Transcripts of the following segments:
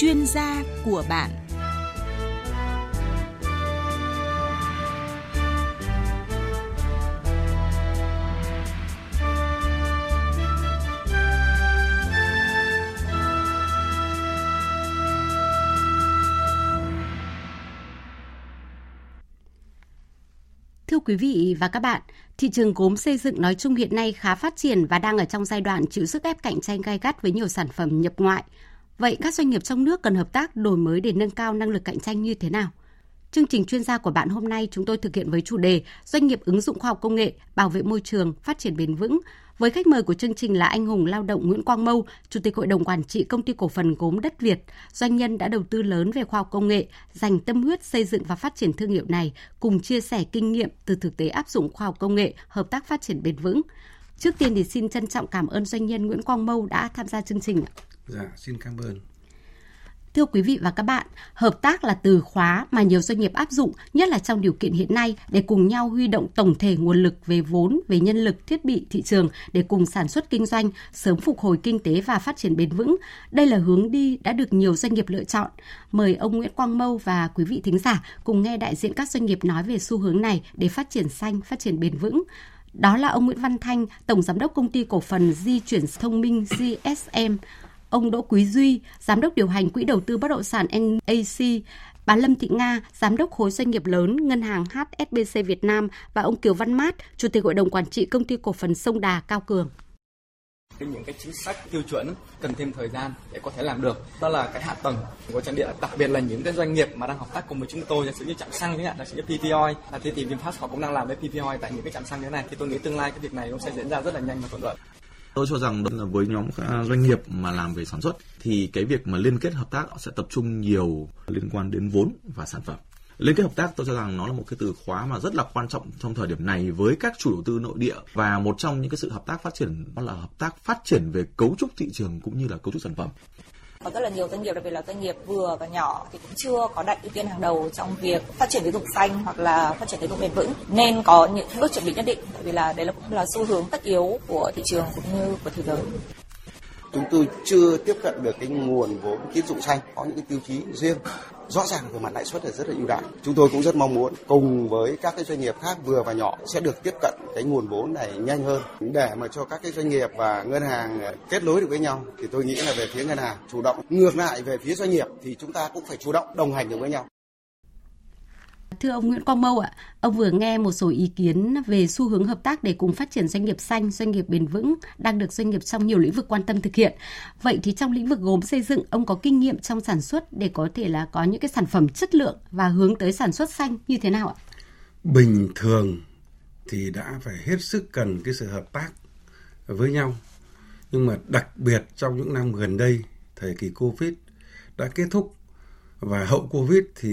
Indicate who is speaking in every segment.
Speaker 1: chuyên gia của bạn Thưa quý vị và các bạn, thị trường gốm xây dựng nói chung hiện nay khá phát triển và đang ở trong giai đoạn chịu sức ép cạnh tranh gay gắt với nhiều sản phẩm nhập ngoại. Vậy các doanh nghiệp trong nước cần hợp tác đổi mới để nâng cao năng lực cạnh tranh như thế nào? Chương trình chuyên gia của bạn hôm nay chúng tôi thực hiện với chủ đề Doanh nghiệp ứng dụng khoa học công nghệ, bảo vệ môi trường, phát triển bền vững với khách mời của chương trình là anh hùng lao động Nguyễn Quang Mâu, Chủ tịch Hội đồng Quản trị Công ty Cổ phần Gốm Đất Việt, doanh nhân đã đầu tư lớn về khoa học công nghệ, dành tâm huyết xây dựng và phát triển thương hiệu này, cùng chia sẻ kinh nghiệm từ thực tế áp dụng khoa học công nghệ, hợp tác phát triển bền vững. Trước tiên thì xin trân trọng cảm ơn doanh nhân Nguyễn Quang Mâu đã tham gia chương trình.
Speaker 2: Dạ, xin cảm ơn.
Speaker 1: Thưa quý vị và các bạn, hợp tác là từ khóa mà nhiều doanh nghiệp áp dụng, nhất là trong điều kiện hiện nay để cùng nhau huy động tổng thể nguồn lực về vốn, về nhân lực, thiết bị, thị trường để cùng sản xuất kinh doanh, sớm phục hồi kinh tế và phát triển bền vững. Đây là hướng đi đã được nhiều doanh nghiệp lựa chọn. Mời ông Nguyễn Quang Mâu và quý vị thính giả cùng nghe đại diện các doanh nghiệp nói về xu hướng này để phát triển xanh, phát triển bền vững. Đó là ông Nguyễn Văn Thanh, Tổng Giám đốc Công ty Cổ phần Di chuyển Thông minh GSM, ông Đỗ Quý Duy, Giám đốc điều hành Quỹ đầu tư bất động sản NAC, bà Lâm Thị Nga, Giám đốc khối doanh nghiệp lớn Ngân hàng HSBC Việt Nam và ông Kiều Văn Mát, Chủ tịch Hội đồng Quản trị Công ty Cổ phần Sông Đà Cao Cường.
Speaker 3: Những cái chính sách tiêu chuẩn cần thêm thời gian để có thể làm được. Đó là cái hạ tầng của trang địa đặc biệt là những cái doanh nghiệp mà đang hợp tác cùng với chúng tôi giả sử như trạm xăng chẳng hạn giả sử như PPOI à, thì thì VinFast họ cũng đang làm với PPOI tại những cái trạm xăng như thế này. Thì tôi nghĩ tương lai cái việc này cũng sẽ diễn ra rất là nhanh và thuận lợi.
Speaker 2: Tôi cho rằng là với nhóm à, doanh nghiệp mà làm về sản xuất, thì cái việc mà liên kết hợp tác sẽ tập trung nhiều liên quan đến vốn và sản phẩm. Liên kết hợp tác tôi cho rằng nó là một cái từ khóa mà rất là quan trọng trong thời điểm này với các chủ đầu tư nội địa và một trong những cái sự hợp tác phát triển, đó là hợp tác phát triển về cấu trúc thị trường cũng như là cấu trúc sản phẩm
Speaker 4: có rất là nhiều doanh nghiệp, đặc biệt là doanh nghiệp vừa và nhỏ thì cũng chưa có đặt ưu tiên hàng đầu trong việc phát triển tín dụng xanh hoặc là phát triển tín dụng bền vững. Nên có những bước chuẩn bị nhất định, bởi vì là đấy là cũng là xu hướng tất yếu của thị trường cũng như của thế giới.
Speaker 5: Chúng tôi chưa tiếp cận được cái nguồn vốn tín dụng xanh, có những cái tiêu chí riêng rõ ràng về mặt lãi suất là rất là ưu đãi. Chúng tôi cũng rất mong muốn cùng với các cái doanh nghiệp khác vừa và nhỏ sẽ được tiếp cận cái nguồn vốn này nhanh hơn. Để mà cho các cái doanh nghiệp và ngân hàng ờ, kết nối được với nhau thì tôi nghĩ là về phía ngân hàng chủ động. Ngược lại về phía doanh nghiệp thì chúng ta cũng phải chủ động đồng hành được với nhau.
Speaker 1: Thưa ông Nguyễn Quang Mâu ạ, ông vừa nghe một số ý kiến về xu hướng hợp tác để cùng phát triển doanh nghiệp xanh, doanh nghiệp bền vững đang được doanh nghiệp trong nhiều lĩnh vực quan tâm thực hiện. Vậy thì trong lĩnh vực gốm xây dựng, ông có kinh nghiệm trong sản xuất để có thể là có những cái sản phẩm chất lượng và hướng tới sản xuất xanh như thế nào ạ?
Speaker 6: Bình thường thì đã phải hết sức cần cái sự hợp tác với nhau. Nhưng mà đặc biệt trong những năm gần đây, thời kỳ Covid đã kết thúc và hậu Covid thì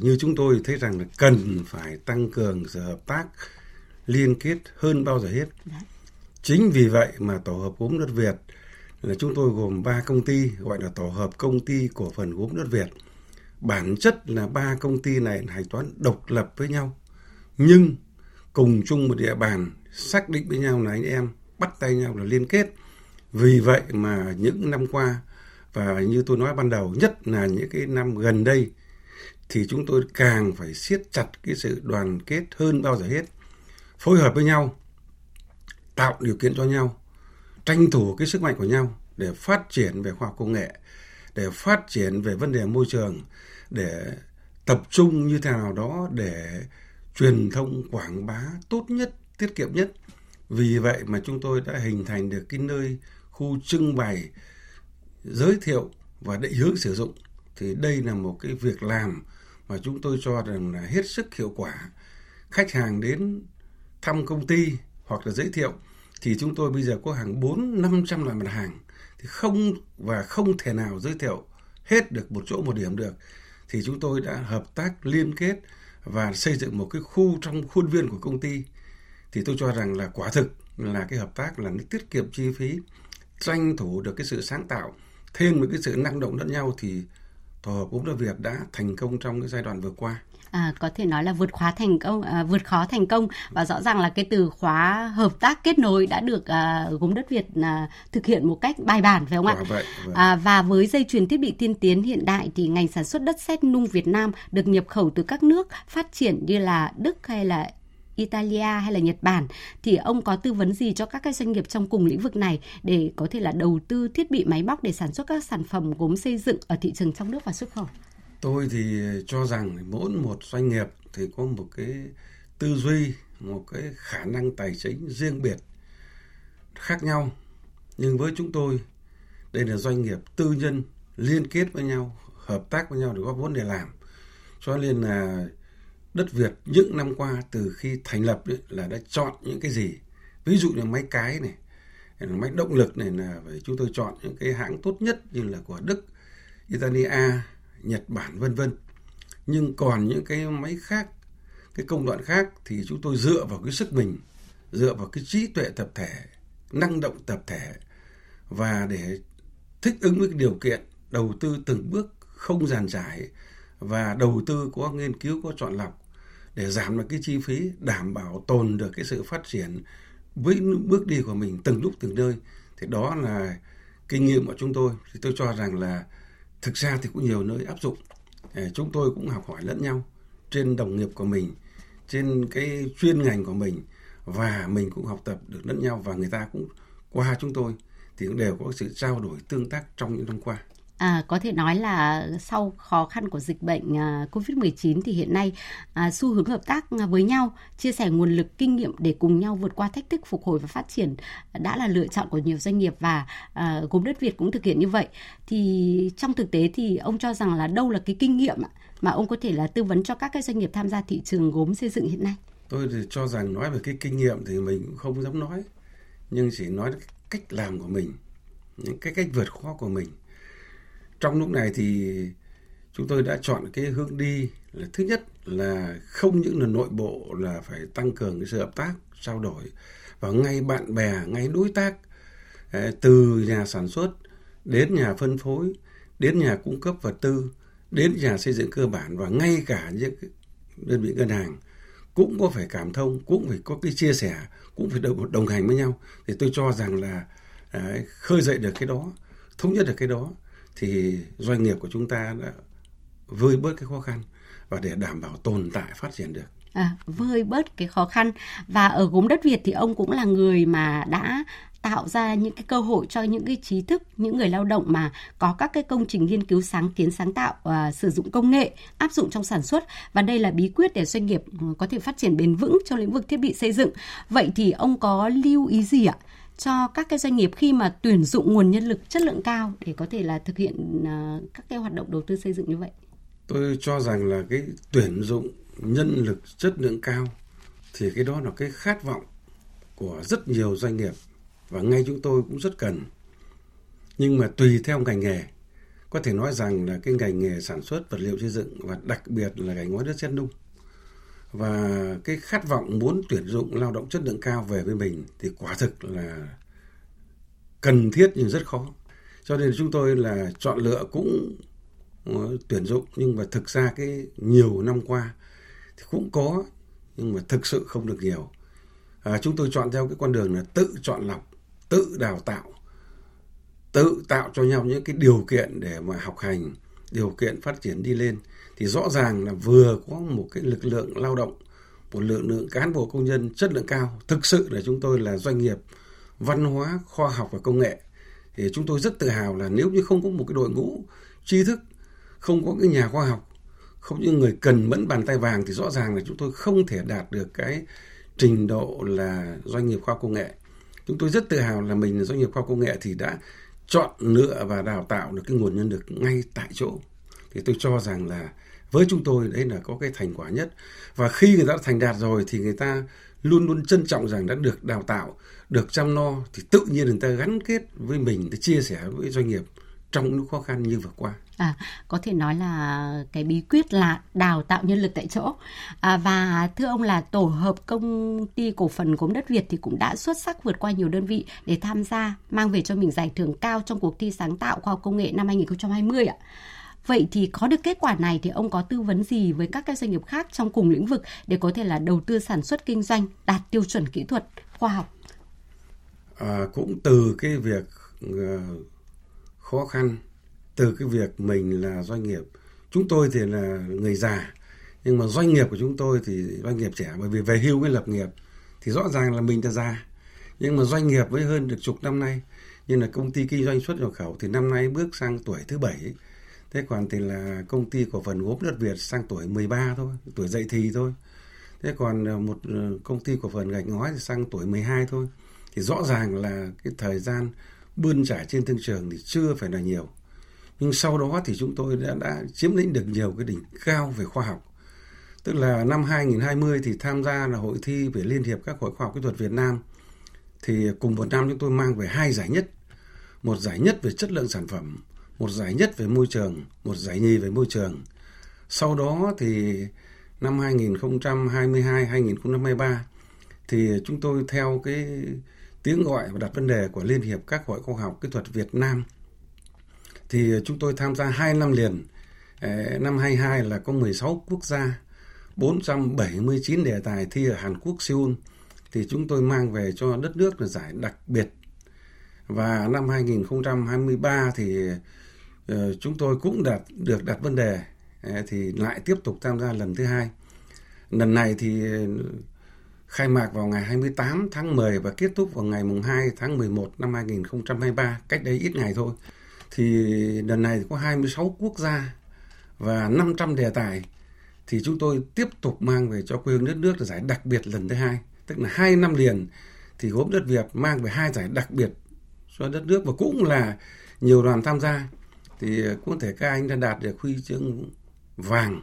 Speaker 6: như chúng tôi thấy rằng là cần phải tăng cường sự hợp tác liên kết hơn bao giờ hết. Chính vì vậy mà tổ hợp gốm đất Việt là chúng tôi gồm ba công ty gọi là tổ hợp công ty cổ phần gốm đất Việt. Bản chất là ba công ty này hành toán độc lập với nhau nhưng cùng chung một địa bàn xác định với nhau là anh em bắt tay nhau là liên kết. Vì vậy mà những năm qua và như tôi nói ban đầu, nhất là những cái năm gần đây, thì chúng tôi càng phải siết chặt cái sự đoàn kết hơn bao giờ hết. Phối hợp với nhau, tạo điều kiện cho nhau, tranh thủ cái sức mạnh của nhau để phát triển về khoa học công nghệ, để phát triển về vấn đề môi trường, để tập trung như thế nào đó để truyền thông, quảng bá tốt nhất, tiết kiệm nhất. Vì vậy mà chúng tôi đã hình thành được cái nơi khu trưng bày giới thiệu và định hướng sử dụng, thì đây là một cái việc làm mà chúng tôi cho rằng là hết sức hiệu quả. Khách hàng đến thăm công ty hoặc là giới thiệu, thì chúng tôi bây giờ có hàng 4 500 loại mặt hàng, thì không và không thể nào giới thiệu hết được một chỗ một điểm được. Thì chúng tôi đã hợp tác, liên kết và xây dựng một cái khu trong khuôn viên của công ty. Thì tôi cho rằng là quả thực là cái hợp tác là nó tiết kiệm chi phí, tranh thủ được cái sự sáng tạo thêm một cái sự năng động lẫn nhau thì tổ hợp gốm đất Việt đã thành công trong cái giai đoạn vừa qua.
Speaker 1: À, có thể nói là vượt khóa thành công, à, vượt khó thành công và rõ ràng là cái từ khóa hợp tác kết nối đã được à, gốm đất Việt à, thực hiện một cách bài bản phải không ạ?
Speaker 6: Vậy, vậy.
Speaker 1: À, và với dây chuyền thiết bị tiên tiến hiện đại thì ngành sản xuất đất sét nung Việt Nam được nhập khẩu từ các nước phát triển như là Đức hay là Italia hay là Nhật Bản thì ông có tư vấn gì cho các cái doanh nghiệp trong cùng lĩnh vực này để có thể là đầu tư thiết bị máy móc để sản xuất các sản phẩm gốm xây dựng ở thị trường trong nước và xuất khẩu?
Speaker 6: Tôi thì cho rằng mỗi một doanh nghiệp thì có một cái tư duy, một cái khả năng tài chính riêng biệt khác nhau. Nhưng với chúng tôi, đây là doanh nghiệp tư nhân liên kết với nhau, hợp tác với nhau để góp vốn để làm. Cho nên là đất Việt những năm qua từ khi thành lập ấy, là đã chọn những cái gì ví dụ như máy cái này máy động lực này là phải chúng tôi chọn những cái hãng tốt nhất như là của Đức, Italia, Nhật Bản vân vân. Nhưng còn những cái máy khác, cái công đoạn khác thì chúng tôi dựa vào cái sức mình, dựa vào cái trí tuệ tập thể, năng động tập thể và để thích ứng với cái điều kiện đầu tư từng bước không giàn trải và đầu tư có nghiên cứu, có chọn lọc để giảm được cái chi phí, đảm bảo tồn được cái sự phát triển với bước đi của mình từng lúc từng nơi. Thì đó là kinh nghiệm của chúng tôi. Thì tôi cho rằng là thực ra thì cũng nhiều nơi áp dụng. Ờ, chúng tôi cũng học hỏi lẫn nhau trên đồng nghiệp của mình, trên cái chuyên ngành của mình và mình cũng học tập được lẫn nhau và người ta cũng qua chúng tôi thì cũng đều có sự trao đổi tương tác trong những năm qua.
Speaker 1: À, có thể nói là sau khó khăn của dịch bệnh à, COVID-19 thì hiện nay à, xu hướng hợp tác à, với nhau, chia sẻ nguồn lực kinh nghiệm để cùng nhau vượt qua thách thức phục hồi và phát triển đã là lựa chọn của nhiều doanh nghiệp và à, gốm đất Việt cũng thực hiện như vậy. Thì trong thực tế thì ông cho rằng là đâu là cái kinh nghiệm mà ông có thể là tư vấn cho các cái doanh nghiệp tham gia thị trường gốm xây dựng hiện nay?
Speaker 6: Tôi thì cho rằng nói về cái kinh nghiệm thì mình cũng không dám nói, nhưng chỉ nói cách làm của mình, những cái cách vượt khó của mình trong lúc này thì chúng tôi đã chọn cái hướng đi là thứ nhất là không những là nội bộ là phải tăng cường cái sự hợp tác trao đổi và ngay bạn bè ngay đối tác từ nhà sản xuất đến nhà phân phối đến nhà cung cấp vật tư đến nhà xây dựng cơ bản và ngay cả những đơn vị ngân hàng cũng có phải cảm thông cũng phải có cái chia sẻ cũng phải đồng, đồng hành với nhau. Thì tôi cho rằng là đấy, khơi dậy được cái đó thống nhất được cái đó thì doanh nghiệp của chúng ta đã vơi bớt cái khó khăn và để đảm bảo tồn tại phát triển được.
Speaker 1: À, vơi bớt cái khó khăn và ở gốm đất Việt thì ông cũng là người mà đã tạo ra những cái cơ hội cho những cái trí thức, những người lao động mà có các cái công trình nghiên cứu sáng kiến sáng tạo uh, sử dụng công nghệ áp dụng trong sản xuất và đây là bí quyết để doanh nghiệp ừ, có thể phát triển bền vững trong lĩnh vực thiết bị xây dựng. Vậy thì ông có lưu ý gì ạ? Cho các cái doanh nghiệp khi mà tuyển dụng nguồn nhân lực chất lượng cao để có thể là thực hiện à, các cái hoạt động đầu tư xây dựng như vậy?
Speaker 6: Tôi cho rằng là cái tuyển dụng nhân lực chất lượng cao thì cái đó là cái khát vọng của rất nhiều doanh nghiệp và ngay chúng tôi cũng rất cần. Nhưng mà tùy theo ngành nghề, có thể nói rằng là cái ngành nghề sản xuất vật liệu xây dựng và đặc biệt là ngành hóa đất xét nung và cái khát vọng muốn tuyển dụng lao động chất lượng cao về với mình thì quả thực là cần thiết nhưng rất khó. Cho nên chúng tôi là chọn lựa cũng ờ, tuyển dụng nhưng mà thực ra cái nhiều năm qua thì cũng có nhưng mà thực sự không được nhiều. À, chúng tôi chọn theo cái con đường là tự chọn lọc tự đào tạo tự tạo cho nhau những cái điều kiện để mà học hành điều kiện phát triển đi lên thì rõ ràng là vừa có một cái lực lượng lao động, một lượng lượng cán bộ công nhân chất lượng cao. Thực sự là chúng tôi là doanh nghiệp văn hóa, khoa học và công nghệ. Thì chúng tôi rất tự hào là nếu như không có một cái đội ngũ tri thức, không có cái nhà khoa học, không những người cần mẫn bàn tay vàng thì rõ ràng là chúng tôi không thể đạt được cái trình độ là doanh nghiệp khoa công nghệ. Chúng tôi rất tự hào là mình là doanh nghiệp khoa công nghệ thì đã chọn, lựa và đào tạo được cái nguồn nhân lực ngay tại chỗ. Thì tôi cho rằng là với chúng tôi đấy là có cái thành quả nhất và khi người ta thành đạt rồi thì người ta luôn luôn trân trọng rằng đã được đào tạo được chăm no thì tự nhiên người ta gắn kết với mình để chia sẻ với doanh nghiệp trong những khó khăn như vừa qua.
Speaker 1: À, có thể nói là cái bí quyết là đào tạo nhân lực tại chỗ à, và thưa ông là tổ hợp công ty cổ phần gốm đất Việt thì cũng đã xuất sắc vượt qua nhiều đơn vị để tham gia mang về cho mình giải thưởng cao trong cuộc thi sáng tạo khoa học công nghệ năm 2020 ạ. Vậy thì có được kết quả này thì ông có tư vấn gì với các cái doanh nghiệp khác trong cùng lĩnh vực để có thể là đầu tư sản xuất kinh doanh đạt tiêu chuẩn kỹ thuật, khoa học?
Speaker 6: À, cũng từ cái việc uh, khó khăn, từ cái việc mình là doanh nghiệp, chúng tôi thì là người già, nhưng mà doanh nghiệp của chúng tôi thì doanh nghiệp trẻ bởi vì về hưu mới lập nghiệp thì rõ ràng là mình đã già nhưng mà doanh nghiệp với hơn được chục năm nay như là công ty kinh doanh xuất nhập khẩu thì năm nay bước sang tuổi thứ bảy thế còn thì là công ty cổ phần gốm đất Việt sang tuổi 13 thôi tuổi dậy thì thôi. Thế còn ờ, một ờ, công ty cổ phần gạch ngói thì sang tuổi 12 thôi. Thì rõ ràng là cái thời gian bươn trải trên thương trường thì chưa phải là nhiều. Nhưng sau đó thì chúng tôi đã, đã chiếm lĩnh được nhiều cái đỉnh cao về khoa học. Tức là năm 2020 thì tham gia là hội thi về Liên hiệp các hội khoa học kỹ thuật Việt Nam. Thì cùng một năm chúng tôi mang về hai giải nhất. Một giải nhất về chất lượng sản phẩm một giải nhất về môi trường một giải nhì về môi trường. Sau đó thì năm 2022 2023 thì chúng tôi theo cái tiếng gọi và đặt vấn đề của Liên hiệp các hội khoa học kỹ thuật Việt Nam thì chúng tôi tham gia hai năm liền. Năm 22 là có 16 quốc gia 479 đề tài thi ở Hàn Quốc Seoul. Thì chúng tôi mang về cho đất nước là giải đặc biệt. Và năm 2023 thì uh, Ờ, chúng tôi cũng đặt được đặt vấn đề ờ, thì lại tiếp tục tham gia lần thứ hai. Lần này thì ờ, khai mạc vào ngày 28 tháng 10 và kết thúc vào ngày mùng 2 tháng 11 năm 2023, cách đây ít ngày thôi. Thì lần này có 26 quốc gia và 500 đề tài thì chúng tôi tiếp tục mang về cho quê hương đất nước là giải đặc biệt lần thứ hai tức là hai năm liền thì gốm đất Việt mang về hai giải đặc biệt cho đất nước và cũng là nhiều đoàn tham gia thì có thể các anh đã đạt được huy chương vàng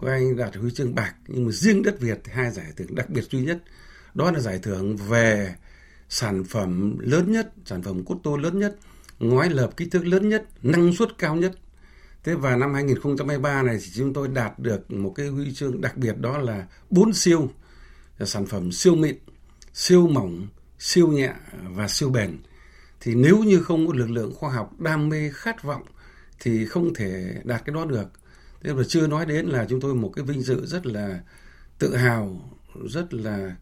Speaker 6: các anh đạt huy chương bạc nhưng mà riêng đất Việt thì hai giải thưởng đặc biệt duy nhất đó là giải thưởng về sản phẩm lớn nhất sản phẩm cốt tô lớn nhất ngói lợp kích thước lớn nhất năng suất cao nhất Thế và năm 2023 này thì chúng tôi đạt được một cái huy chương đặc biệt đó là bốn siêu sản phẩm siêu mịn, siêu mỏng, siêu nhẹ và siêu bền. Thì nếu như không có lực lượng khoa học đam mê khát vọng thì không thể đạt cái đó được. Thế mà chưa nói đến là chúng tôi một cái vinh dự rất là tự hào, rất là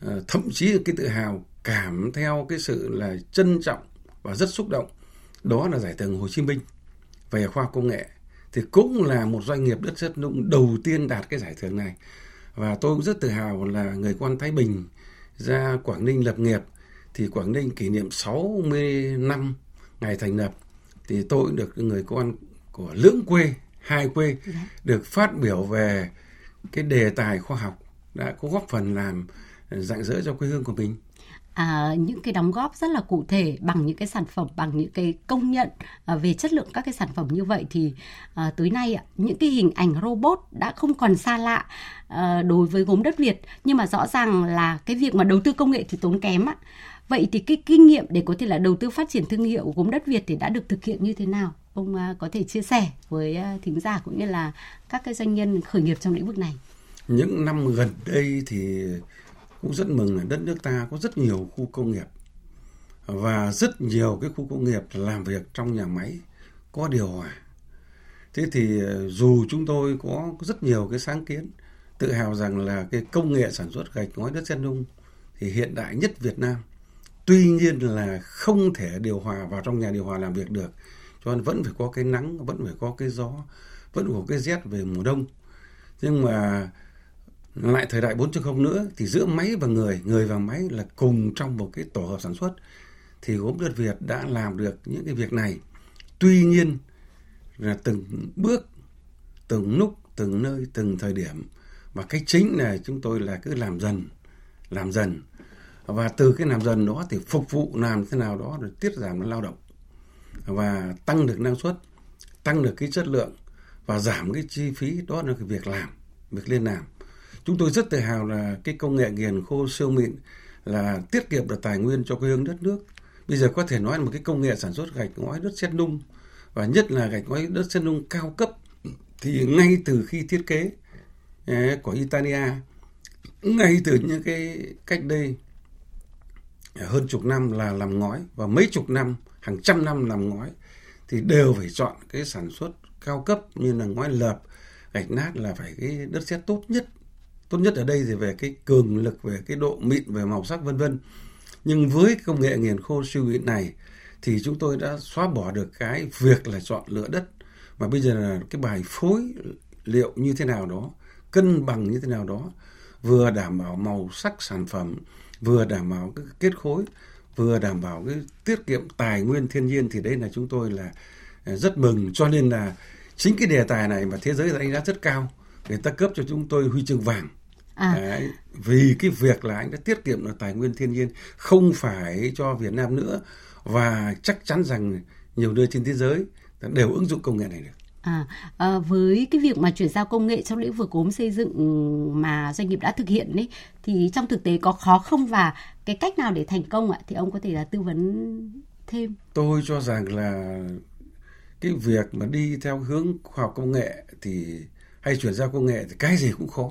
Speaker 6: ờ, thậm chí là cái tự hào cảm theo cái sự là trân trọng và rất xúc động. Đó là giải thưởng Hồ Chí Minh về khoa công nghệ thì cũng là một doanh nghiệp đất rất nung đầu tiên đạt cái giải thưởng này và tôi cũng rất tự hào là người con Thái Bình ra Quảng Ninh lập nghiệp thì Quảng Ninh kỷ niệm 60 năm ngày thành lập thì tôi được người con của lưỡng quê hai quê dạ. được phát biểu về cái đề tài khoa học đã có góp phần làm dạng dỡ cho quê hương của mình
Speaker 1: à, những cái đóng góp rất là cụ thể bằng những cái sản phẩm bằng những cái công nhận à, về chất lượng các cái sản phẩm như vậy thì à, tới nay à, những cái hình ảnh robot đã không còn xa lạ à, đối với gốm đất Việt nhưng mà rõ ràng là cái việc mà đầu tư công nghệ thì tốn kém ạ. Vậy thì cái kinh nghiệm để có thể là đầu tư phát triển thương hiệu gốm đất Việt thì đã được thực hiện như thế nào? Ông à, có thể chia sẻ với à, thính giả cũng như là các cái doanh nhân khởi nghiệp trong lĩnh vực này.
Speaker 6: Những năm gần đây thì cũng rất mừng là đất nước ta có rất nhiều khu công nghiệp và rất nhiều cái khu công nghiệp làm việc trong nhà máy có điều hòa. Thế thì à, dù chúng tôi có rất nhiều cái sáng kiến, tự hào rằng là cái công nghệ sản xuất gạch ngói đất sét nung thì hiện đại nhất Việt Nam. Tuy nhiên là không thể điều hòa vào trong nhà điều hòa làm việc được. Cho nên vẫn phải có cái nắng, vẫn phải có cái gió, vẫn có cái rét về mùa đông. Nhưng mà lại thời đại 4.0 nữa thì giữa máy và người, người và máy là cùng trong một cái tổ hợp sản xuất thì gốm đất Việt đã làm được những cái việc này. Tuy nhiên là từng bước, từng lúc, từng nơi, từng thời điểm và cái chính là chúng tôi là cứ làm dần, làm dần và từ cái làm dần đó thì phục vụ làm thế nào đó để tiết giảm lao động và tăng được năng suất, tăng được cái chất lượng và giảm cái chi phí đó là cái việc làm, việc liên làm Chúng tôi rất tự hào là cái công nghệ nghiền khô siêu mịn là tiết kiệm được tài nguyên cho quê hương đất nước. Bây giờ có thể nói là một cái công nghệ sản xuất gạch ngói đất sét nung và nhất là gạch ngói đất sét nung cao cấp thì ngay từ khi thiết kế eh, của Italia ngay từ những cái cách đây hơn chục năm là làm ngói và mấy chục năm, hàng trăm năm làm ngói thì đều phải chọn cái sản xuất cao cấp như là ngói lợp, gạch nát là phải cái đất sét tốt nhất. Tốt nhất ở đây thì về cái cường lực, về cái độ mịn, về màu sắc, vân vân. Nhưng với công nghệ nghiền khô siêu mịn này thì chúng tôi đã xóa bỏ được cái việc là chọn lựa đất. Mà bây giờ là cái bài phối liệu như thế nào đó, cân bằng như thế nào đó, vừa đảm bảo màu sắc sản phẩm vừa đảm bảo cái kết khối vừa đảm bảo cái tiết kiệm tài nguyên thiên nhiên thì đấy là chúng tôi là à, rất mừng cho nên là chính cái đề tài này mà thế giới đánh giá rất cao người ta cấp cho chúng tôi huy chương vàng À. Đấy, vì cái việc là anh đã tiết kiệm được tài nguyên thiên nhiên không phải cho Việt Nam nữa và chắc chắn rằng nhiều nơi trên thế giới đều ứng dụng công nghệ này được.
Speaker 1: À, à, với cái việc mà chuyển giao công nghệ trong lĩnh vực gốm xây dựng mà doanh nghiệp đã thực hiện đấy thì trong thực tế có khó không và cái cách nào để thành công ạ thì ông có thể là tư vấn thêm.
Speaker 6: Tôi cho rằng là cái việc mà đi theo hướng khoa học công nghệ thì hay chuyển giao công nghệ thì cái gì cũng khó.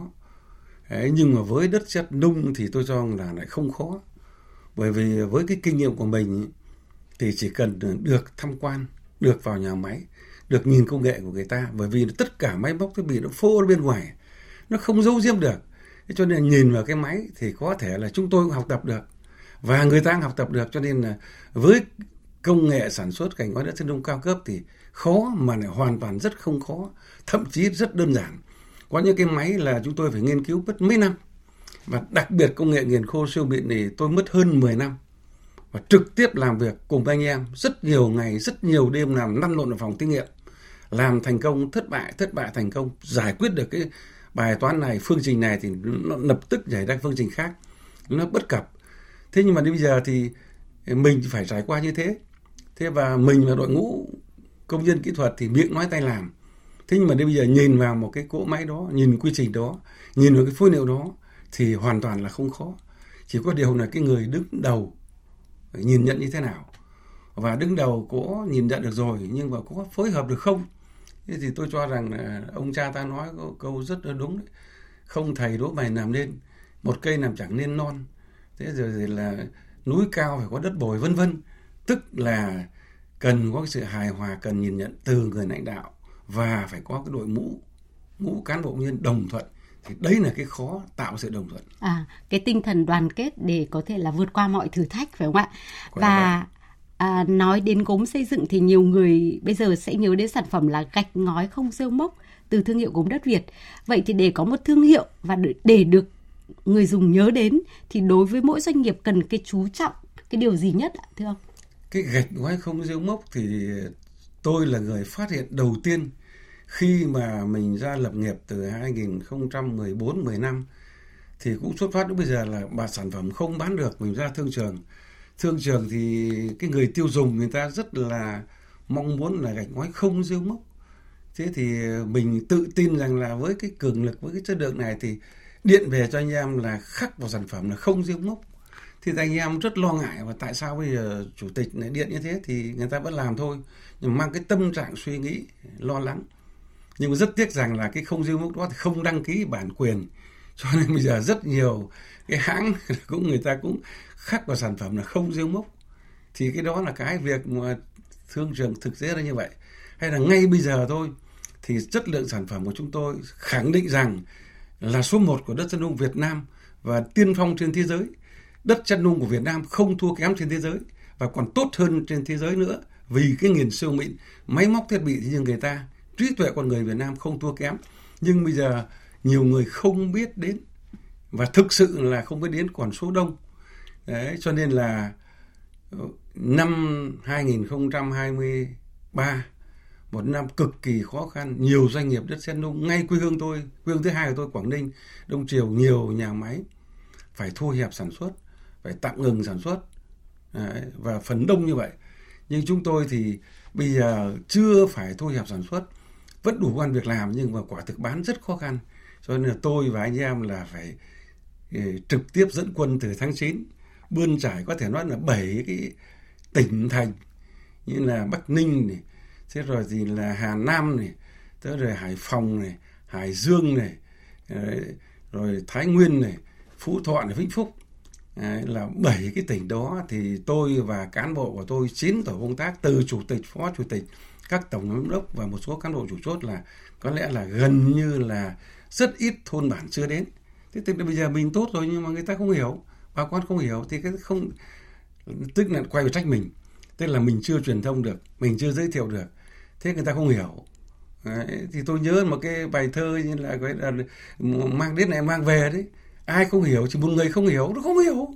Speaker 6: Đấy, nhưng mà với đất chất nung thì tôi cho là lại không khó. Bởi vì với cái kinh nghiệm của mình thì chỉ cần được tham quan, được vào nhà máy được nhìn công nghệ của người ta, bởi vì tất cả máy móc thiết bị nó phô bên ngoài, nó không giấu diếm được. Cho nên nhìn vào cái máy thì có thể là chúng tôi cũng học tập được, và người ta cũng học tập được. Cho nên là với công nghệ sản xuất cảnh quan đất chân đông cao cấp thì khó mà lại hoàn toàn rất không khó, thậm chí rất đơn giản. Có những cái máy là chúng tôi phải nghiên cứu mất mấy năm. Và đặc biệt công nghệ nghiền khô siêu mịn này tôi mất hơn 10 năm. Và trực tiếp làm việc cùng anh em rất nhiều ngày, rất nhiều đêm làm lăn lộn ở phòng thí nghiệm làm thành công, thất bại thất bại thành công, giải quyết được cái bài toán này, phương trình này thì nó lập tức nhảy ra phương trình khác, nó bất cập. Thế nhưng mà đến bây giờ thì mình phải trải qua như thế. Thế và mình là đội ngũ công nhân kỹ thuật thì miệng nói tay làm. Thế nhưng mà đến bây giờ nhìn vào một cái cỗ máy đó, nhìn quy trình đó, nhìn vào cái phối liệu đó thì hoàn toàn là không khó. Chỉ có điều là cái người đứng đầu nhìn nhận như thế nào. Và đứng đầu có nhìn nhận được rồi nhưng mà có phối hợp được không? Thế thì tôi cho rằng là ông cha ta nói có câu rất là đúng đấy. Không thầy đố mày làm nên một cây làm chẳng nên non. Thế rồi thì là núi cao phải có đất bồi vân vân. Tức là cần có sự hài hòa cần nhìn nhận từ người lãnh đạo và phải có cái đội ngũ ngũ cán bộ nhân đồng thuận. Thì đấy là cái khó tạo sự đồng thuận.
Speaker 1: À cái tinh thần đoàn kết để có thể là vượt qua mọi thử thách phải không ạ? Quả và À, nói đến gốm xây dựng thì nhiều người bây giờ sẽ nhớ đến sản phẩm là gạch ngói không rêu mốc từ thương hiệu gốm đất Việt. Vậy thì để có một thương hiệu và để được người dùng nhớ đến thì đối với mỗi doanh nghiệp cần cái chú trọng cái điều gì nhất ạ thưa ông?
Speaker 6: Cái gạch ngói không rêu mốc thì tôi là người phát hiện đầu tiên khi mà mình ra lập nghiệp từ 2014 15 thì cũng xuất phát đến bây giờ là bà sản phẩm không bán được mình ra thương trường thương trường thì cái người tiêu dùng người ta rất là mong muốn là gạch ngói không rêu mốc. Thế thì mình tự tin rằng là với cái cường lực, với cái chất lượng này thì điện về cho anh em là khắc vào sản phẩm là không rêu mốc. Thì anh em rất lo ngại và tại sao bây giờ chủ tịch lại điện như thế thì người ta vẫn làm thôi. Nhưng mang cái tâm trạng suy nghĩ, lo lắng. Nhưng mà rất tiếc rằng là cái không rêu mốc đó thì không đăng ký bản quyền. Cho nên bây giờ rất nhiều cái hãng cũng người ta cũng khắc vào sản phẩm là không rêu mốc thì cái đó là cái việc mà thương trường thực tế là như vậy hay là ngay bây giờ thôi thì chất lượng sản phẩm của chúng tôi khẳng định rằng là số một của đất chân nung Việt Nam và tiên phong trên thế giới. Đất chân nung của Việt Nam không thua kém trên thế giới và còn tốt hơn trên thế giới nữa vì cái nghiền siêu mịn, máy móc thiết bị thì như người ta, trí tuệ con người Việt Nam không thua kém. Nhưng bây giờ nhiều người không biết đến và thực sự là không có đến còn số đông. Đấy, cho nên là ờ, năm 2023 một năm cực kỳ khó khăn. Nhiều doanh nghiệp đất sét nung ngay quê hương tôi quê hương thứ hai của tôi Quảng Ninh Đông Triều nhiều nhà máy phải thu hẹp sản xuất phải tạm ngừng sản xuất. Đấy, và phần đông như vậy. Nhưng chúng tôi thì bây giờ chưa phải thu hẹp sản xuất vẫn đủ quan việc làm nhưng mà quả thực bán rất khó khăn. Cho nên là tôi và anh em là phải trực tiếp dẫn quân từ tháng 9 bươn trải có thể nói là bảy cái tỉnh thành như là Bắc Ninh này, thế rồi thì là Hà Nam này, tới rồi Hải Phòng này, Hải Dương này, rồi Thái Nguyên này, Phú Thọ này, Vĩnh Phúc. Đấy, là bảy cái tỉnh đó thì tôi và cán bộ của tôi chín tổ công tác từ chủ tịch phó chủ tịch các tổng giám đốc và một số cán bộ chủ chốt là có lẽ là gần như là rất ít thôn bản chưa đến thế tức là bây giờ mình tốt rồi nhưng mà người ta không hiểu bà con không hiểu thì cái không tức là quay về trách mình. Tức là mình chưa truyền thông được mình chưa giới thiệu được thế người ta không hiểu. Đấy, thì tôi nhớ một cái bài thơ như là cái là mang đến này mang về đấy. Ai không hiểu chỉ một người không hiểu nó không hiểu.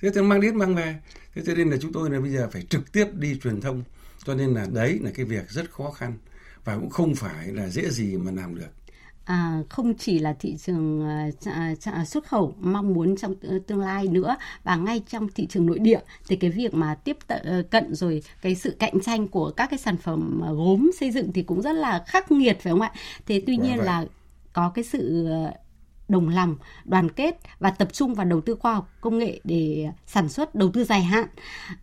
Speaker 6: Thế thì mang đến mang về thế cho nên là chúng tôi là bây giờ phải trực tiếp đi truyền thông. Cho nên là đấy là cái việc rất khó khăn và cũng không phải là dễ gì mà làm được
Speaker 1: à, không chỉ là thị trường uh, xuất khẩu mong muốn trong tương lai nữa và ngay trong thị trường nội địa thì cái việc mà tiếp ờ, cận rồi cái sự cạnh tranh của các cái sản phẩm gốm xây dựng thì cũng rất là khắc nghiệt phải không ạ? Thế tuy nhiên là có cái sự đồng lòng, đoàn kết và tập trung vào đầu tư khoa học công nghệ để sản xuất đầu tư dài hạn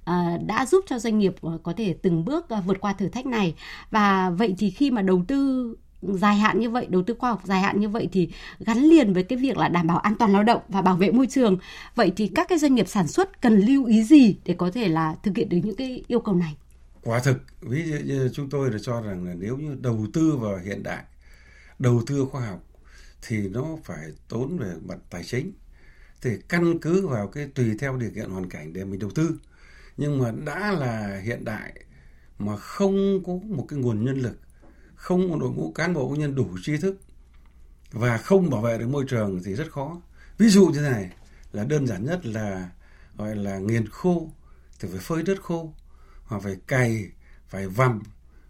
Speaker 1: à, đã giúp cho doanh nghiệp có thể từng bước vượt qua thử thách này và vậy thì khi mà đầu tư dài hạn như vậy, đầu tư khoa học dài hạn như vậy thì gắn liền với cái việc là đảm bảo an toàn lao động và bảo vệ môi trường. Vậy thì các cái doanh nghiệp sản xuất cần lưu ý gì để có thể là thực hiện được những cái yêu cầu này?
Speaker 6: Quả thực, ví dụ như chúng tôi là cho rằng là nếu như đầu tư vào hiện đại, đầu tư khoa học thì nó phải tốn về mặt tài chính. Thì căn cứ vào cái tùy theo điều kiện hoàn cảnh để mình đầu tư. Nhưng mà đã là hiện đại mà không có một cái nguồn nhân lực không có đội ngũ cán bộ công nhân đủ tri thức và không bảo vệ được môi trường thì rất khó. Ví dụ như thế này là đơn giản nhất là gọi là nghiền khô thì phải phơi đất khô hoặc phải cày, phải vằm,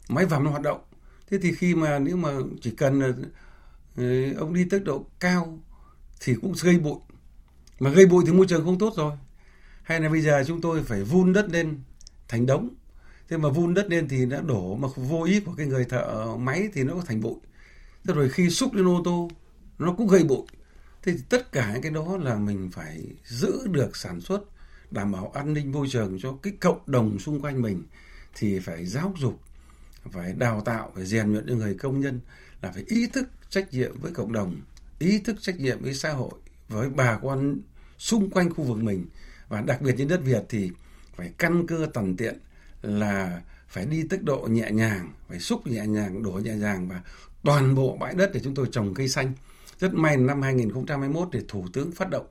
Speaker 6: máy vằm nó hoạt động. Thế thì khi mà nếu mà chỉ cần ờ, ông đi tốc độ cao thì cũng gây bụi. Mà gây bụi thì môi trường không tốt rồi. Hay là bây giờ chúng tôi phải vun đất lên thành đống thế mà vun đất lên thì đã đổ, mà vô ý của cái người thợ máy thì nó có thành bụi. Thế rồi khi xúc lên ô tô, nó cũng gây bụi. Thế thì tất cả những cái đó là mình phải giữ được sản xuất, đảm bảo an ninh môi trường cho cái cộng đồng xung quanh mình, thì phải giáo dục, phải đào tạo, phải rèn luyện cho người công nhân là phải ý thức trách nhiệm với cộng đồng, ý thức trách nhiệm với xã hội, với bà con xung quanh khu vực mình. Và đặc biệt trên đất Việt thì phải căn cơ tần tiện là phải đi tốc độ nhẹ nhàng, phải xúc nhẹ nhàng, đổ nhẹ nhàng và toàn bộ bãi đất để chúng tôi trồng cây xanh. Rất may năm 2021 thì Thủ tướng phát động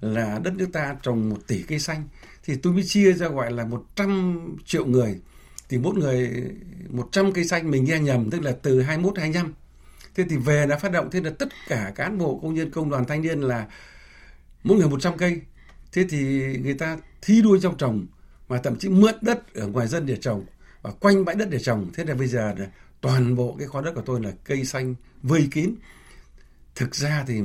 Speaker 6: là đất nước ta trồng một tỷ cây xanh. Thì tôi mới chia ra gọi là 100 triệu người. Thì mỗi người 100 cây xanh mình nghe nhầm tức là từ 21 25. Thế thì về đã phát động thế là tất cả cán bộ công nhân công đoàn thanh niên là mỗi người 100 cây. Thế thì người ta thi đua trong trồng mà thậm chí mượn đất ở ngoài dân để trồng và quanh bãi đất để trồng. Thế là bây giờ là toàn bộ cái kho đất của tôi là cây xanh vây kín. Thực ra thì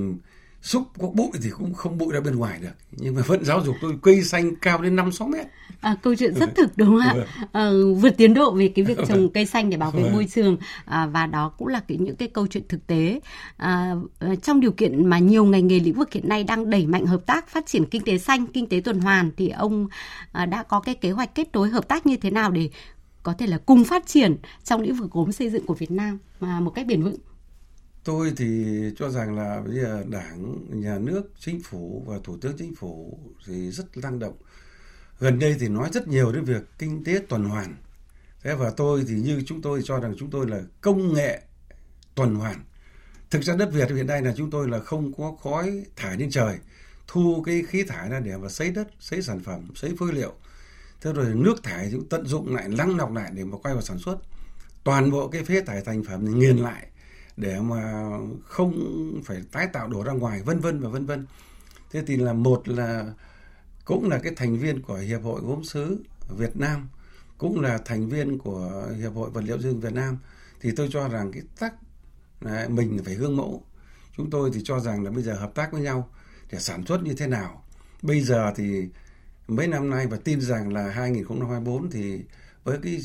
Speaker 6: xúc có bụi thì cũng không bụi ra bên ngoài được. Nhưng mà vẫn giáo dục tôi cây xanh cao đến năm sáu mét.
Speaker 1: À, câu chuyện rất thực đúng không ạ? À, vượt tiến độ về cái việc trồng cây xanh để bảo vệ môi trường. À, và đó cũng là cái những cái câu chuyện thực tế. À, trong điều kiện mà nhiều ngành nghề lĩnh vực hiện nay đang đẩy mạnh hợp tác phát triển kinh tế xanh kinh tế tuần hoàn thì ông à, đã có cái kế hoạch kết nối hợp tác như thế nào để có thể là cùng phát triển trong lĩnh vực gốm xây dựng của Việt Nam mà một cách bền vững
Speaker 6: Tôi thì cho rằng là bây giờ đảng, nhà nước, chính phủ và thủ tướng chính phủ thì rất năng động. Gần đây thì nói rất nhiều đến việc kinh tế tuần hoàn. Thế và tôi thì như chúng tôi cho rằng chúng tôi là công nghệ tuần hoàn. Thực ra đất Việt hiện nay là chúng tôi là không có khói thải lên trời, thu cái khí thải ra để mà sấy đất, sấy sản phẩm, sấy phế liệu. Thế rồi nước thải cũng tận dụng lại, lắng lọc lại để mà quay vào sản xuất. Toàn bộ cái phế thải thành phẩm thì nghiền lại để mà không phải tái tạo đổ ra ngoài vân vân và vân vân. Thế thì là một là cũng là cái thành viên của hiệp hội gốm sứ Việt Nam cũng là thành viên của hiệp hội vật liệu xây dựng Việt Nam. Thì tôi cho rằng cái tác này, mình phải gương mẫu. Chúng tôi thì cho rằng là bây giờ hợp tác với nhau để sản xuất như thế nào. Bây giờ thì mấy năm nay và tin rằng là 2024 thì với cái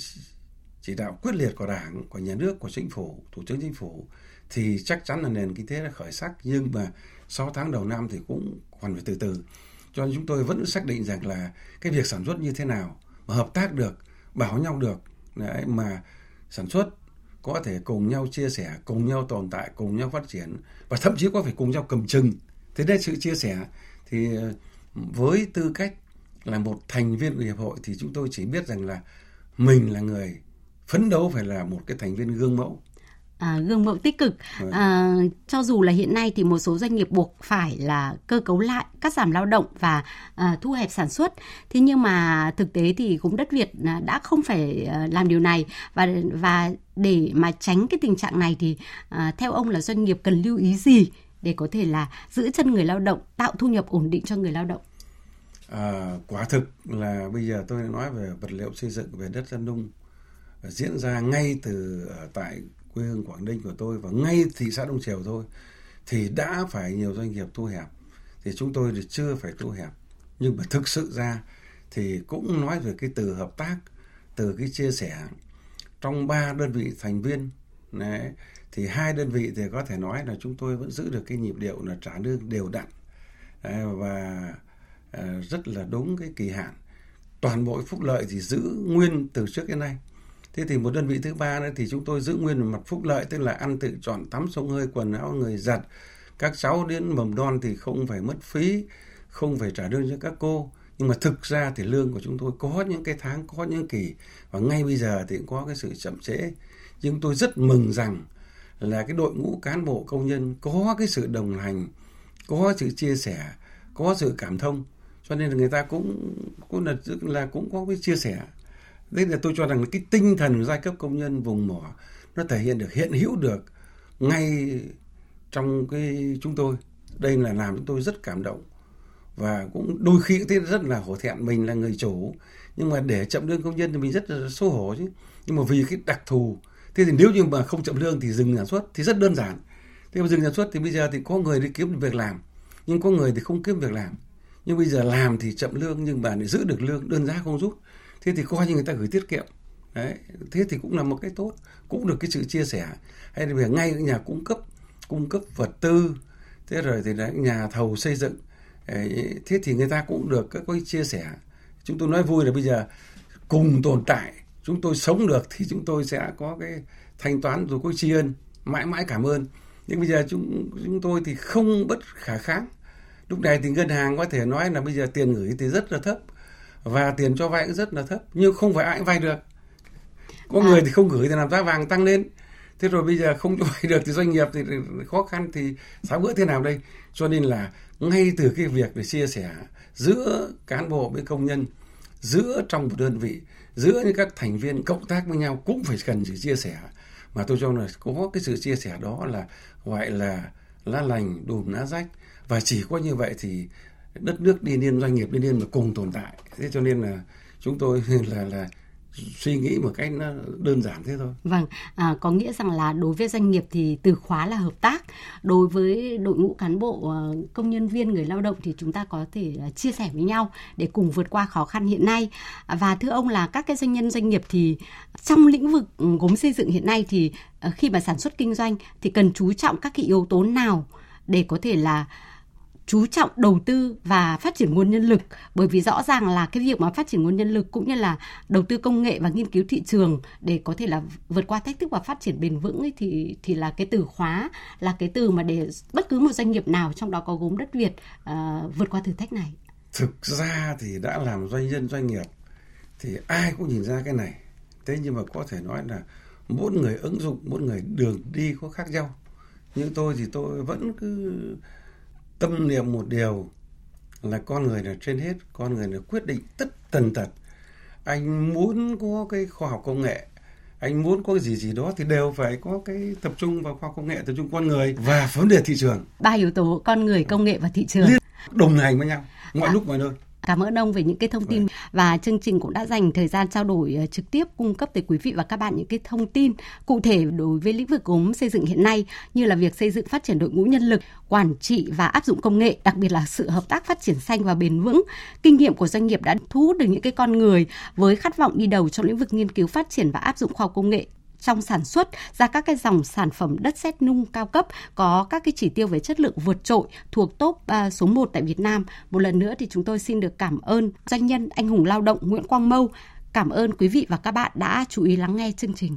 Speaker 6: chỉ đạo quyết liệt của Đảng, của nhà nước, của chính phủ, thủ tướng chính phủ thì chắc chắn là nền kinh tế đã khởi sắc nhưng mà 6 tháng đầu năm thì cũng còn phải từ từ. Cho nên chúng tôi vẫn xác định rằng là cái việc sản xuất như thế nào mà hợp tác được, bảo nhau được đấy, mà sản xuất có thể cùng nhau chia sẻ, cùng nhau tồn tại, cùng nhau phát triển và thậm chí có phải cùng nhau cầm chừng. Thế nên sự chia sẻ thì ờ, với tư cách là một thành viên của hiệp hội thì chúng tôi chỉ biết rằng là mình là người phấn đấu phải là một cái thành viên gương mẫu.
Speaker 1: À, gương mẫu tích cực.
Speaker 6: Vâng.
Speaker 1: à, cho dù là hiện nay thì một số doanh nghiệp buộc phải là cơ cấu lại cắt giảm lao động và à, thu hẹp sản xuất. Thế nhưng mà thực tế thì cũng đất Việt à, đã không phải à, làm điều này. Và và để mà tránh cái tình trạng này thì à, theo ông là doanh nghiệp cần lưu ý gì để có thể là giữ chân người lao động tạo thu nhập ổn định cho người lao động?
Speaker 6: À, quả thực là bây giờ tôi nói về vật liệu xây dựng về đất dân nung diễn ra ngay từ ở tại quê hương Quảng Ninh của tôi và ngay thị xã Đông Triều thôi thì đã phải nhiều doanh nghiệp thu hẹp. Thì chúng tôi thì chưa phải thu hẹp. Nhưng mà thực sự ra thì cũng nói về cái từ hợp tác từ cái chia sẻ trong ba đơn vị thành viên đấy, thì hai đơn vị thì có thể nói là chúng tôi vẫn giữ được cái nhịp điệu là trả lương đều đặn Đấy, và ờ, rất là đúng cái kỳ hạn. Toàn bộ phúc lợi thì giữ nguyên từ trước đến nay thế thì một đơn vị thứ ba nữa thì chúng tôi giữ nguyên về mặt phúc lợi, tức là ăn tự chọn, tắm sông hơi, quần áo người giặt. Các cháu đến mầm non thì không phải mất phí, không phải trả lương cho các cô. Nhưng mà thực ra thì lương của chúng tôi có những cái tháng, có những kỳ. Và ngay bây giờ thì cũng có cái sự chậm trễ. Nhưng tôi rất mừng rằng là cái đội ngũ cán bộ công nhân có cái sự đồng hành, có sự chia sẻ, có sự cảm thông. Cho nên là người ta cũng cũng là là cũng có cái chia sẻ đấy là tôi cho rằng cái tinh thần của giai cấp công nhân vùng mỏ nó thể hiện được, hiện hữu được ngay trong cái chúng tôi. Đây là làm chúng tôi rất cảm động. Và cũng đôi khi cũng thấy rất là hổ thẹn, mình là người chủ, nhưng mà để chậm lương công nhân thì mình rất là xấu hổ chứ. Nhưng mà vì cái đặc thù, thế thì nếu như mà không chậm lương thì dừng sản xuất thì rất đơn giản. Thế mà dừng sản xuất thì bây giờ thì có người đi kiếm việc làm, nhưng có người thì không kiếm việc làm. Nhưng bây giờ làm thì chậm lương nhưng mà để giữ được lương, đơn giá không rút thế thì coi như người ta gửi tiết kiệm. Đấy, thế thì cũng là một cái tốt, cũng được cái sự chia sẻ. Hay là việc ngay những nhà cung cấp cung cấp vật tư, thế rồi thì là nhà thầu xây dựng. Thế thì người ta cũng được các cái chia sẻ. Chúng tôi nói vui là bây giờ cùng tồn tại, chúng tôi sống được thì chúng tôi sẽ có cái thanh toán rồi có tri ân mãi mãi cảm ơn. Nhưng bây giờ chúng chúng tôi thì không bất khả kháng. Lúc này thì ngân hàng có thể nói là bây giờ tiền gửi thì rất là thấp và tiền cho vay cũng rất là thấp nhưng không phải ai cũng vay được. Có
Speaker 1: À.
Speaker 6: người thì không gửi thì làm giá vàng tăng lên. Thế rồi bây giờ không cho vay được thì doanh nghiệp thì khó khăn thì tháo gỡ thế nào đây? Cho nên là ngay từ cái việc để chia sẻ giữa cán bộ với công nhân giữa trong một đơn vị giữa những các thành viên cộng tác với nhau cũng phải cần sự chia sẻ. Mà tôi cho là có cái sự chia sẻ đó là gọi là lá lành đùm lá rách. Và chỉ có như vậy thì đất nước đi lên doanh nghiệp đi lên mà cùng tồn tại thế cho nên là chúng tôi là là suy nghĩ một cách nó đơn giản thế thôi
Speaker 1: Vâng, à, có nghĩa rằng là đối với doanh nghiệp thì từ khóa là hợp tác. Đối với đội ngũ cán bộ, ờ, công nhân viên, người lao động thì chúng ta có thể ờ, chia sẻ với nhau để cùng vượt qua khó khăn hiện nay. Và thưa ông là các cái doanh nhân doanh nghiệp thì trong lĩnh vực gốm xây dựng hiện nay thì ờ, khi mà sản xuất kinh doanh thì cần chú trọng các cái yếu tố nào để có thể là chú trọng đầu tư và phát triển nguồn nhân lực. Bởi vì rõ ràng là cái việc mà phát triển nguồn nhân lực cũng như là đầu tư công nghệ và nghiên cứu thị trường để có thể là vượt qua thách thức và phát triển bền vững ấy thì thì là cái từ khóa là cái từ mà để bất cứ một doanh nghiệp nào trong đó có gốm đất Việt uh, vượt qua thử thách này.
Speaker 6: thực ra thì đã làm doanh nhân doanh nghiệp thì ai cũng nhìn ra cái này. Thế nhưng mà có thể nói là mỗi người ứng dụng mỗi người đường đi có khác nhau. Nhưng tôi thì tôi vẫn cứ tâm niệm một điều là con người là trên hết con người là quyết định tất tần tật anh muốn có cái khoa học công nghệ anh muốn có cái gì gì đó thì đều phải có cái tập trung vào khoa học công nghệ tập trung con người và vấn đề thị trường
Speaker 1: Ba yếu tố con người, công nghệ và thị trường.
Speaker 6: đồng hành với nhau mọi
Speaker 1: À.
Speaker 6: lúc mọi nơi
Speaker 1: Cảm ơn ông về những cái thông tin và chương trình cũng đã dành thời gian trao đổi ờ, trực tiếp cung cấp tới quý vị và các bạn những cái thông tin cụ thể đối với lĩnh vực gốm xây dựng hiện nay như là việc xây dựng phát triển đội ngũ nhân lực, quản trị và áp dụng công nghệ, đặc biệt là sự hợp tác phát triển xanh và bền vững. Kinh nghiệm của doanh nghiệp đã thu hút được những cái con người với khát vọng đi đầu trong lĩnh vực nghiên cứu phát triển và áp dụng khoa học công nghệ trong sản xuất ra các cái dòng sản phẩm đất sét nung cao cấp, có các cái chỉ tiêu về chất lượng vượt trội thuộc top à, số 1 tại Việt Nam. Một lần nữa thì chúng tôi xin được cảm ơn doanh nhân anh hùng lao động Nguyễn Quang Mâu. Cảm ơn quý vị và các bạn đã chú ý lắng nghe chương trình.